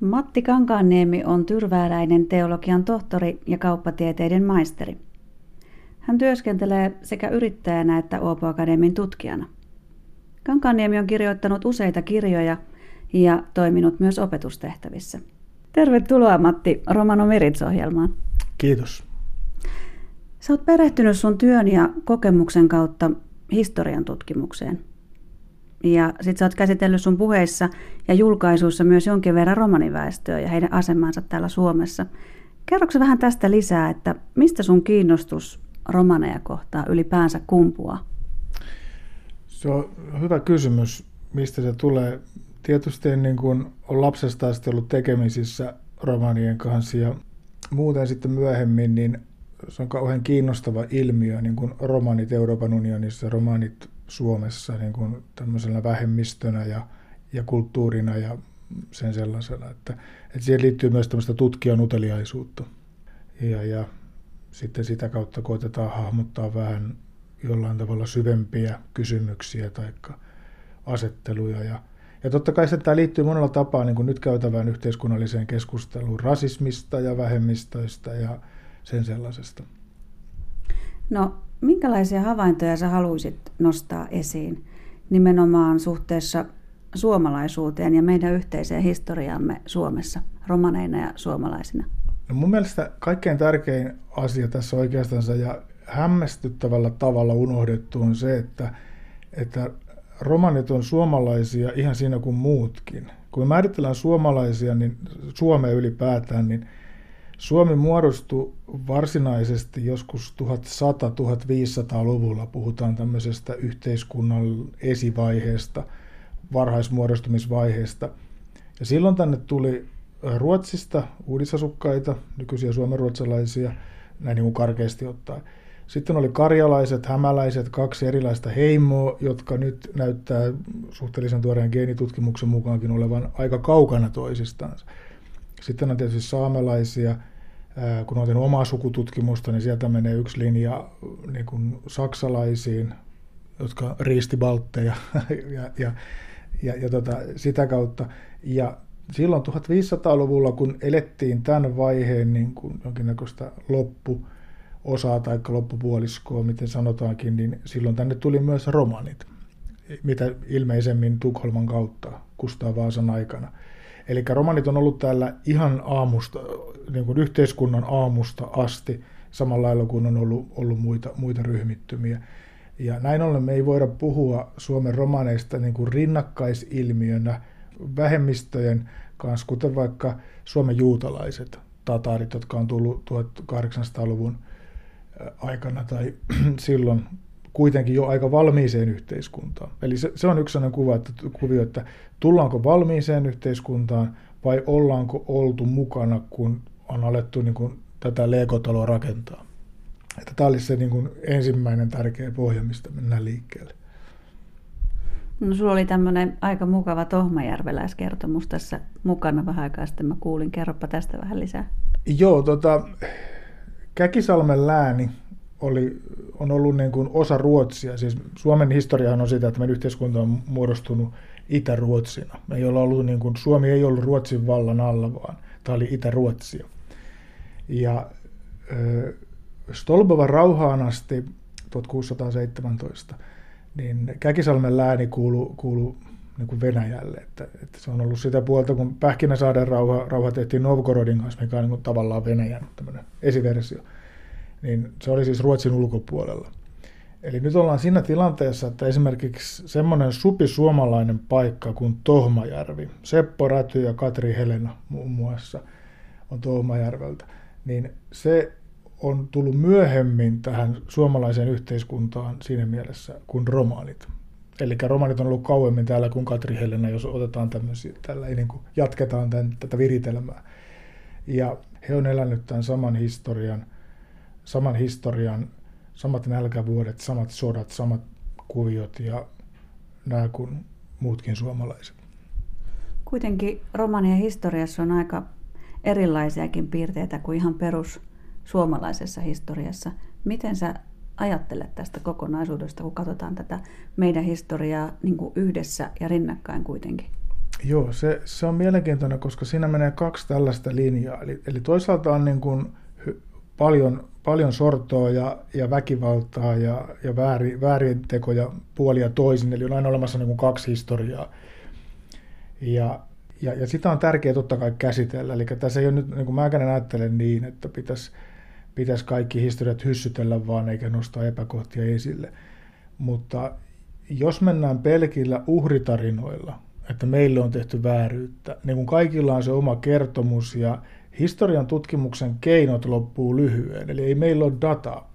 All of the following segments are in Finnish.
Matti Kankaanniemi on tyrvääläinen teologian tohtori ja kauppatieteiden maisteri. Hän työskentelee sekä yrittäjänä että Åbo Akademin tutkijana. Kankaanniemi on kirjoittanut useita kirjoja ja toiminut myös opetustehtävissä. Tervetuloa Matti Romano Merits-ohjelmaan. Kiitos. Sä oot perehtynyt sun työn ja kokemuksen kautta historian tutkimukseen. Ja sit sä oot käsitellyt sun puheissa ja julkaisuissa myös jonkin verran romaniväestöä ja heidän asemansa täällä Suomessa. Kerroksä vähän tästä lisää, että mistä sun kiinnostus romaneja kohtaa ylipäänsä kumpuaa? Se on hyvä kysymys, mistä se tulee. Tietysti niin kun on lapsesta asti ollut tekemisissä romanien kanssa ja muuten sitten myöhemmin, niin se on kauhean kiinnostava ilmiö, niin kuin romanit Euroopan unionissa, romanit Suomessa niin kuin tämmöisenä vähemmistönä ja, ja kulttuurina ja sen sellaisena, että, että siihen liittyy myös tämmöistä tutkijan uteliaisuutta. Ja, ja sitten sitä kautta koitetaan hahmottaa vähän jollain tavalla syvempiä kysymyksiä tai asetteluja. Ja, ja totta kai se tämä liittyy monella tapaa niin kuin nyt käytävään yhteiskunnalliseen keskusteluun rasismista ja vähemmistöistä ja sen sellaisesta. No, minkälaisia havaintoja sä haluaisit nostaa esiin nimenomaan suhteessa suomalaisuuteen ja meidän yhteiseen historiaamme Suomessa, romaneina ja suomalaisina? No mun mielestä kaikkein tärkein asia tässä oikeastaan ja hämmästyttävällä tavalla unohdettu on se, että, että romanit on suomalaisia ihan siinä kuin muutkin. Kun määritellään suomalaisia, niin Suomea ylipäätään, niin Suomi muodostui varsinaisesti joskus 1100-1500-luvulla, puhutaan tämmöisestä yhteiskunnan esivaiheesta, varhaismuodostumisvaiheesta. Ja silloin tänne tuli Ruotsista uudisasukkaita, nykyisiä suomenruotsalaisia, näin niin kuin karkeasti ottaen. Sitten oli karjalaiset, hämäläiset, kaksi erilaista heimoa, jotka nyt näyttää suhteellisen tuoreen geenitutkimuksen mukaankin olevan aika kaukana toisistaan. Sitten on tietysti saamelaisia, kun olen tehnyt omaa sukututkimusta, niin sieltä menee yksi linja niin kuin saksalaisiin, jotka riisti baltteja ja, ja, ja, ja tota, sitä kautta. Ja silloin 1500-luvulla, kun elettiin tämän vaiheen niin kuin jonkinnäköistä loppuosaa tai loppupuoliskoa, miten sanotaankin, niin silloin tänne tuli myös romanit, mitä ilmeisemmin Tukholman kautta Kustaa Vaasan aikana. Eli romanit on ollut täällä ihan aamusta, niin kuin yhteiskunnan aamusta asti, samalla lailla kuin on ollut, ollut muita, muita ryhmittymiä. Ja näin ollen me ei voida puhua Suomen romaneista niin kuin rinnakkaisilmiönä vähemmistöjen kanssa, kuten vaikka Suomen juutalaiset, tataarit, jotka on tullut 1800-luvun aikana tai silloin kuitenkin jo aika valmiiseen yhteiskuntaan. Eli se, se on yksi sellainen kuva, että, kuvio, että tullaanko valmiiseen yhteiskuntaan vai ollaanko oltu mukana, kun on alettu niin kuin, tätä legotaloa rakentaa. Että tämä olisi se niin kuin, ensimmäinen tärkeä pohja, mistä mennään liikkeelle. No sulla oli tämmöinen aika mukava tohmajärveläiskertomus tässä mukana vähän aikaa sitten. Mä kuulin, kerropa tästä vähän lisää. Joo, tota, Käkisalmen lääni oli, on ollut niin kuin osa Ruotsia. Siis Suomen historiahan on sitä, että meidän yhteiskunta on muodostunut Itä-Ruotsina. Me ei olla ollut niin kuin, Suomi ei ollut Ruotsin vallan alla, vaan tämä oli Itä-Ruotsia. Ja Stolbovan rauhaan asti 1617, niin Käkisalmen lääni kuului, kuului niin kuin Venäjälle. Että, että se on ollut sitä puolta, kun Pähkinäsaaren rauha, rauha tehtiin Novgorodin kanssa, mikä on niin kuin tavallaan Venäjän esiversio niin se oli siis Ruotsin ulkopuolella. Eli nyt ollaan siinä tilanteessa, että esimerkiksi semmoinen supi-suomalainen paikka kuin Tohmajärvi, Seppo Räty ja Katri Helena muun muassa on Tohmajärveltä, niin se on tullut myöhemmin tähän suomalaiseen yhteiskuntaan siinä mielessä kuin romaanit. Eli romanit on ollut kauemmin täällä kuin Katri Helena, jos otetaan tämmöisiä, tällä niin kuin jatketaan tämän, tätä viritelmää. Ja he on elänyt tämän saman historian – saman historian, samat nälkävuodet, samat sodat, samat kuviot ja nämä kuin muutkin suomalaiset. Kuitenkin romanien historiassa on aika erilaisiakin piirteitä kuin ihan perus suomalaisessa historiassa. Miten sä ajattelet tästä kokonaisuudesta, kun katsotaan tätä meidän historiaa niin kuin yhdessä ja rinnakkain kuitenkin? Joo, se, se on mielenkiintoinen, koska siinä menee kaksi tällaista linjaa. Eli, eli toisaalta on niin kuin paljon, paljon sortoa ja, ja väkivaltaa ja, ja väärin, väärin tekoja puolia toisin, eli on aina olemassa niin kuin kaksi historiaa. Ja, ja, ja sitä on tärkeää totta kai käsitellä. Eli tässä ei ole nyt, niin kuin mäkään ajattelen niin, että pitäisi, pitäisi kaikki historiat hyssytellä vaan eikä nostaa epäkohtia esille. Mutta jos mennään pelkillä uhritarinoilla, että meille on tehty vääryyttä, niin kun kaikilla on se oma kertomus ja historian tutkimuksen keinot loppuu lyhyen, eli ei meillä ole dataa,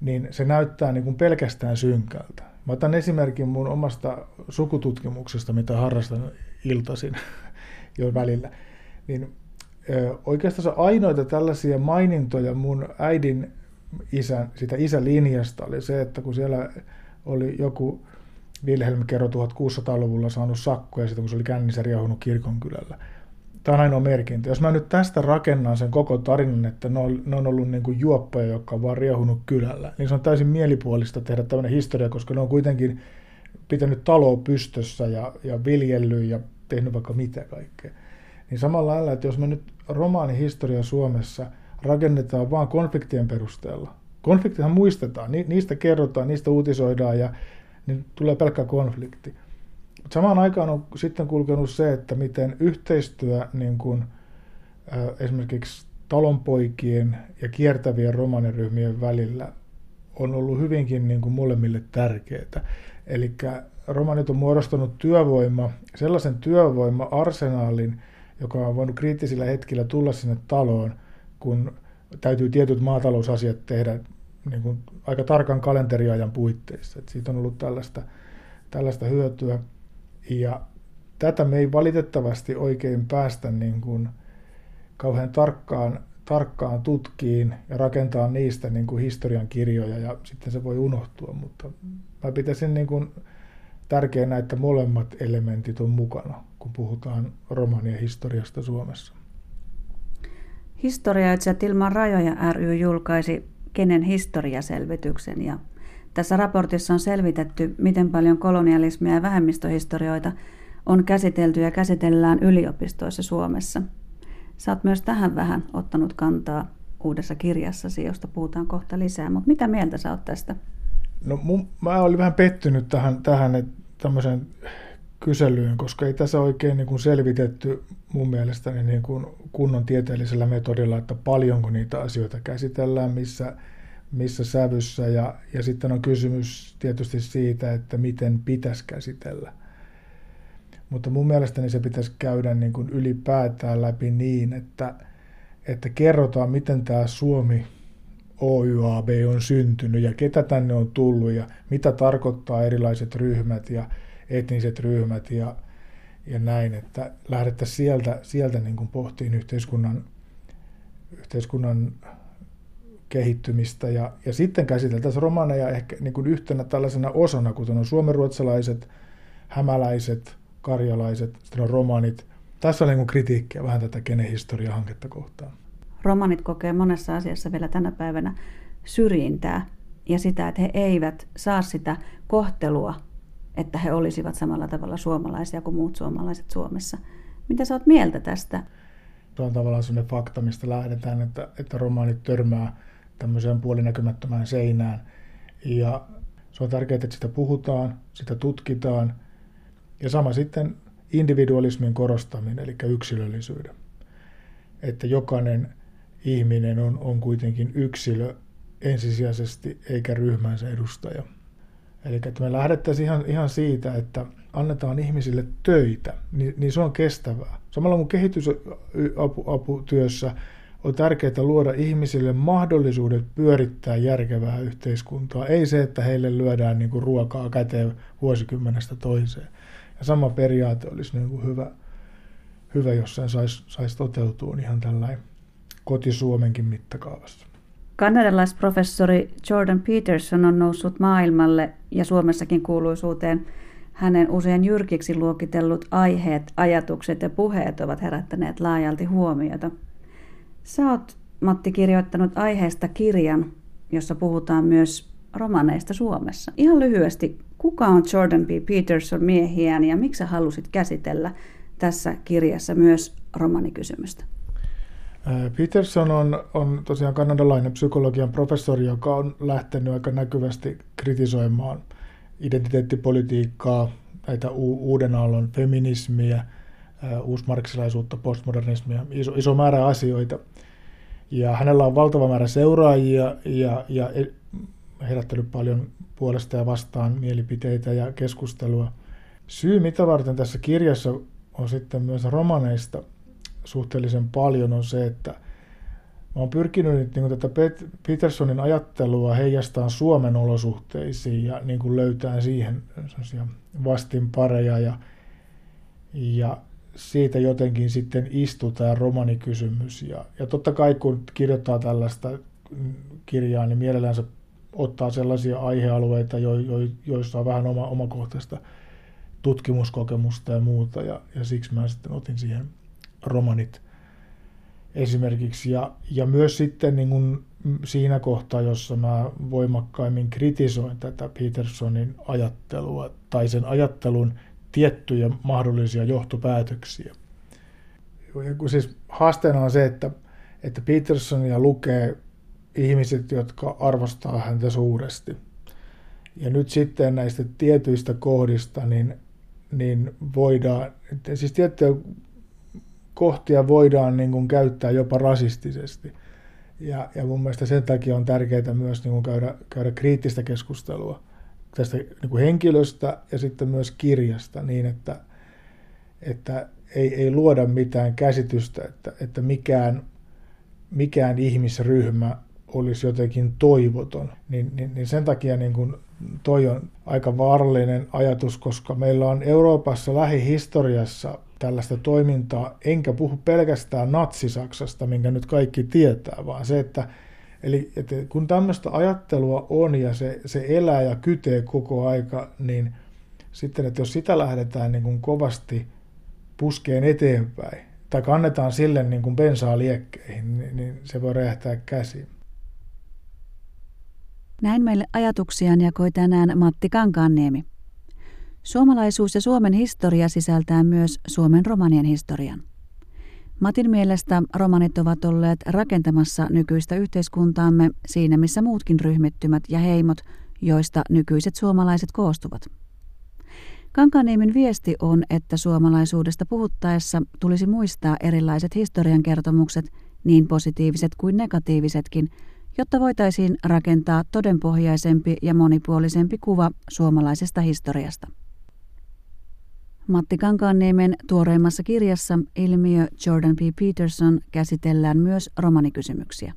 niin se näyttää niin kuin pelkästään synkältä. Mä otan esimerkin mun omasta sukututkimuksesta, mitä harrastan iltaisin jo välillä. Niin oikeastaan ainoita tällaisia mainintoja mun äidin isän, sitä isälinjasta oli se, että kun siellä oli joku Wilhelm kerro 1600-luvulla saanut sakkoja siitä, kun se oli kännissä riehunut kirkonkylällä. Tämä on ainoa merkintä. Jos mä nyt tästä rakennan sen koko tarinan, että ne on, ne on ollut niin juoppoja, jotka on vaan riehunut kylällä, niin se on täysin mielipuolista tehdä tämmöinen historia, koska ne on kuitenkin pitänyt taloa pystössä ja, ja viljellyt ja tehnyt vaikka mitä kaikkea. Niin samalla lailla, että jos me nyt romaanihistoria Suomessa rakennetaan vain konfliktien perusteella, konfliktihan muistetaan, niistä kerrotaan, niistä uutisoidaan ja niin tulee pelkkä konflikti. Samaan aikaan on sitten kulkenut se, että miten yhteistyö niin kuin, esimerkiksi talonpoikien ja kiertävien romaniryhmien välillä on ollut hyvinkin niin kuin molemmille tärkeää. Eli romanit on muodostanut työvoima, sellaisen työvoima-arsenaalin, joka on voinut kriittisillä hetkillä tulla sinne taloon, kun täytyy tietyt maatalousasiat tehdä niin kuin aika tarkan kalenteriajan puitteissa. Että siitä on ollut tällaista, tällaista hyötyä. Ja tätä me ei valitettavasti oikein päästä niin kuin kauhean tarkkaan, tarkkaan tutkiin ja rakentaa niistä niin kuin historian kirjoja ja sitten se voi unohtua, mutta mä pitäisin niin kuin tärkeänä, että molemmat elementit on mukana, kun puhutaan romanien historiasta Suomessa. Historioitsijat ilman rajoja ry julkaisi kenen historiaselvityksen ja tässä raportissa on selvitetty, miten paljon kolonialismia ja vähemmistöhistorioita on käsitelty ja käsitellään yliopistoissa Suomessa. Oot myös tähän vähän ottanut kantaa uudessa kirjassasi, josta puhutaan kohta lisää, mutta mitä mieltä sä oot tästä? No mun, mä olin vähän pettynyt tähän, tähän tämmöiseen kyselyyn, koska ei tässä oikein niin kuin selvitetty mun mielestäni niin kuin kunnon tieteellisellä metodilla, että paljonko niitä asioita käsitellään, missä, missä sävyssä ja, ja sitten on kysymys tietysti siitä, että miten pitäisi käsitellä. Mutta mun mielestäni se pitäisi käydä niin kuin ylipäätään läpi niin, että, että kerrotaan, miten tämä Suomi OYAB on syntynyt ja ketä tänne on tullut ja mitä tarkoittaa erilaiset ryhmät ja etniset ryhmät ja, ja näin, että lähdettäisiin sieltä, sieltä niin kuin pohtiin yhteiskunnan, yhteiskunnan kehittymistä ja, ja sitten käsiteltäisiin romaneja ehkä niin kuin yhtenä tällaisena osana, kuten on suomenruotsalaiset, hämäläiset, karjalaiset, sitten on romanit. Tässä on niin kuin kritiikkiä vähän tätä kenen hanketta kohtaan. Romanit kokee monessa asiassa vielä tänä päivänä syrjintää ja sitä, että he eivät saa sitä kohtelua, että he olisivat samalla tavalla suomalaisia kuin muut suomalaiset Suomessa. Mitä sä oot mieltä tästä? Se on tavallaan sellainen fakta, mistä lähdetään, että, että romaanit törmää tämmöiseen puolinäkymättömään seinään. Ja se on tärkeää, että sitä puhutaan, sitä tutkitaan. Ja sama sitten individualismin korostaminen, eli yksilöllisyyden. Että jokainen ihminen on, on kuitenkin yksilö ensisijaisesti eikä ryhmänsä edustaja. Eli että me lähdettäisiin ihan, ihan siitä, että annetaan ihmisille töitä, niin, niin se on kestävää. Samalla kun kehitysaputyössä on tärkeää luoda ihmisille mahdollisuudet pyörittää järkevää yhteiskuntaa. Ei se, että heille lyödään niin kuin ruokaa käteen vuosikymmenestä toiseen. Ja sama periaate olisi niin kuin hyvä, hyvä, jos sen saisi sais toteutua ihan tällainen koti-Suomenkin mittakaavassa. Kanadalaisprofessori Jordan Peterson on noussut maailmalle ja Suomessakin kuuluisuuteen. Hänen usein jyrkiksi luokitellut aiheet, ajatukset ja puheet ovat herättäneet laajalti huomiota. Sä oot, Matti, kirjoittanut aiheesta kirjan, jossa puhutaan myös romaneista Suomessa. Ihan lyhyesti, kuka on Jordan B. Peterson miehiään ja miksi halusit käsitellä tässä kirjassa myös romanikysymystä? Peterson on, on tosiaan kanadalainen psykologian professori, joka on lähtenyt aika näkyvästi kritisoimaan identiteettipolitiikkaa, näitä u- uuden aallon feminismiä, uusmarksilaisuutta, postmodernismia, iso, iso määrä asioita. Ja hänellä on valtava määrä seuraajia ja, ja e, herättänyt paljon puolesta ja vastaan mielipiteitä ja keskustelua. Syy, mitä varten tässä kirjassa on sitten myös romaneista suhteellisen paljon, on se, että mä oon pyrkinyt nyt niin tätä Petersonin ajattelua heijastaa Suomen olosuhteisiin ja niin kuin löytää siihen vastinpareja ja, ja siitä jotenkin sitten istuu tämä romanikysymys. Ja, ja totta kai kun kirjoittaa tällaista kirjaa, niin mielellänsä ottaa sellaisia aihealueita, jo, jo, joissa on vähän oma, omakohtaista tutkimuskokemusta ja muuta, ja, ja siksi mä sitten otin siihen romanit esimerkiksi. Ja, ja myös sitten niin kuin siinä kohtaa, jossa mä voimakkaimmin kritisoin tätä Petersonin ajattelua tai sen ajattelun tiettyjä mahdollisia johtopäätöksiä. Ja siis haasteena on se, että, että Petersonia lukee ihmiset, jotka arvostaa häntä suuresti. Ja nyt sitten näistä tietyistä kohdista, niin, niin voidaan, siis tiettyjä kohtia voidaan niin kuin käyttää jopa rasistisesti. Ja, ja mun mielestä sen takia on tärkeää myös niin kuin käydä, käydä kriittistä keskustelua tästä niin kuin henkilöstä ja sitten myös kirjasta niin, että, että ei, ei luoda mitään käsitystä, että, että mikään, mikään ihmisryhmä olisi jotenkin toivoton. Niin, niin, niin sen takia niin kuin toi on aika vaarallinen ajatus, koska meillä on Euroopassa lähihistoriassa tällaista toimintaa, enkä puhu pelkästään natsisaksasta, minkä nyt kaikki tietää, vaan se, että Eli että kun tämmöistä ajattelua on ja se, se elää ja kytee koko aika, niin sitten, että jos sitä lähdetään niin kuin kovasti puskeen eteenpäin tai kannetaan sille niin kuin bensaa liekkeihin, niin, niin se voi räjähtää käsiin. Näin meille ajatuksiaan jakoi tänään Matti Kankaanniemi. Suomalaisuus ja Suomen historia sisältää myös Suomen romanien historian. Matin mielestä romanit ovat olleet rakentamassa nykyistä yhteiskuntaamme siinä, missä muutkin ryhmittymät ja heimot, joista nykyiset suomalaiset koostuvat. Kankaniemen viesti on, että suomalaisuudesta puhuttaessa tulisi muistaa erilaiset historiankertomukset, niin positiiviset kuin negatiivisetkin, jotta voitaisiin rakentaa todenpohjaisempi ja monipuolisempi kuva suomalaisesta historiasta. Matti Kankaanniemen tuoreimmassa kirjassa Ilmiö Jordan P. Peterson käsitellään myös romanikysymyksiä.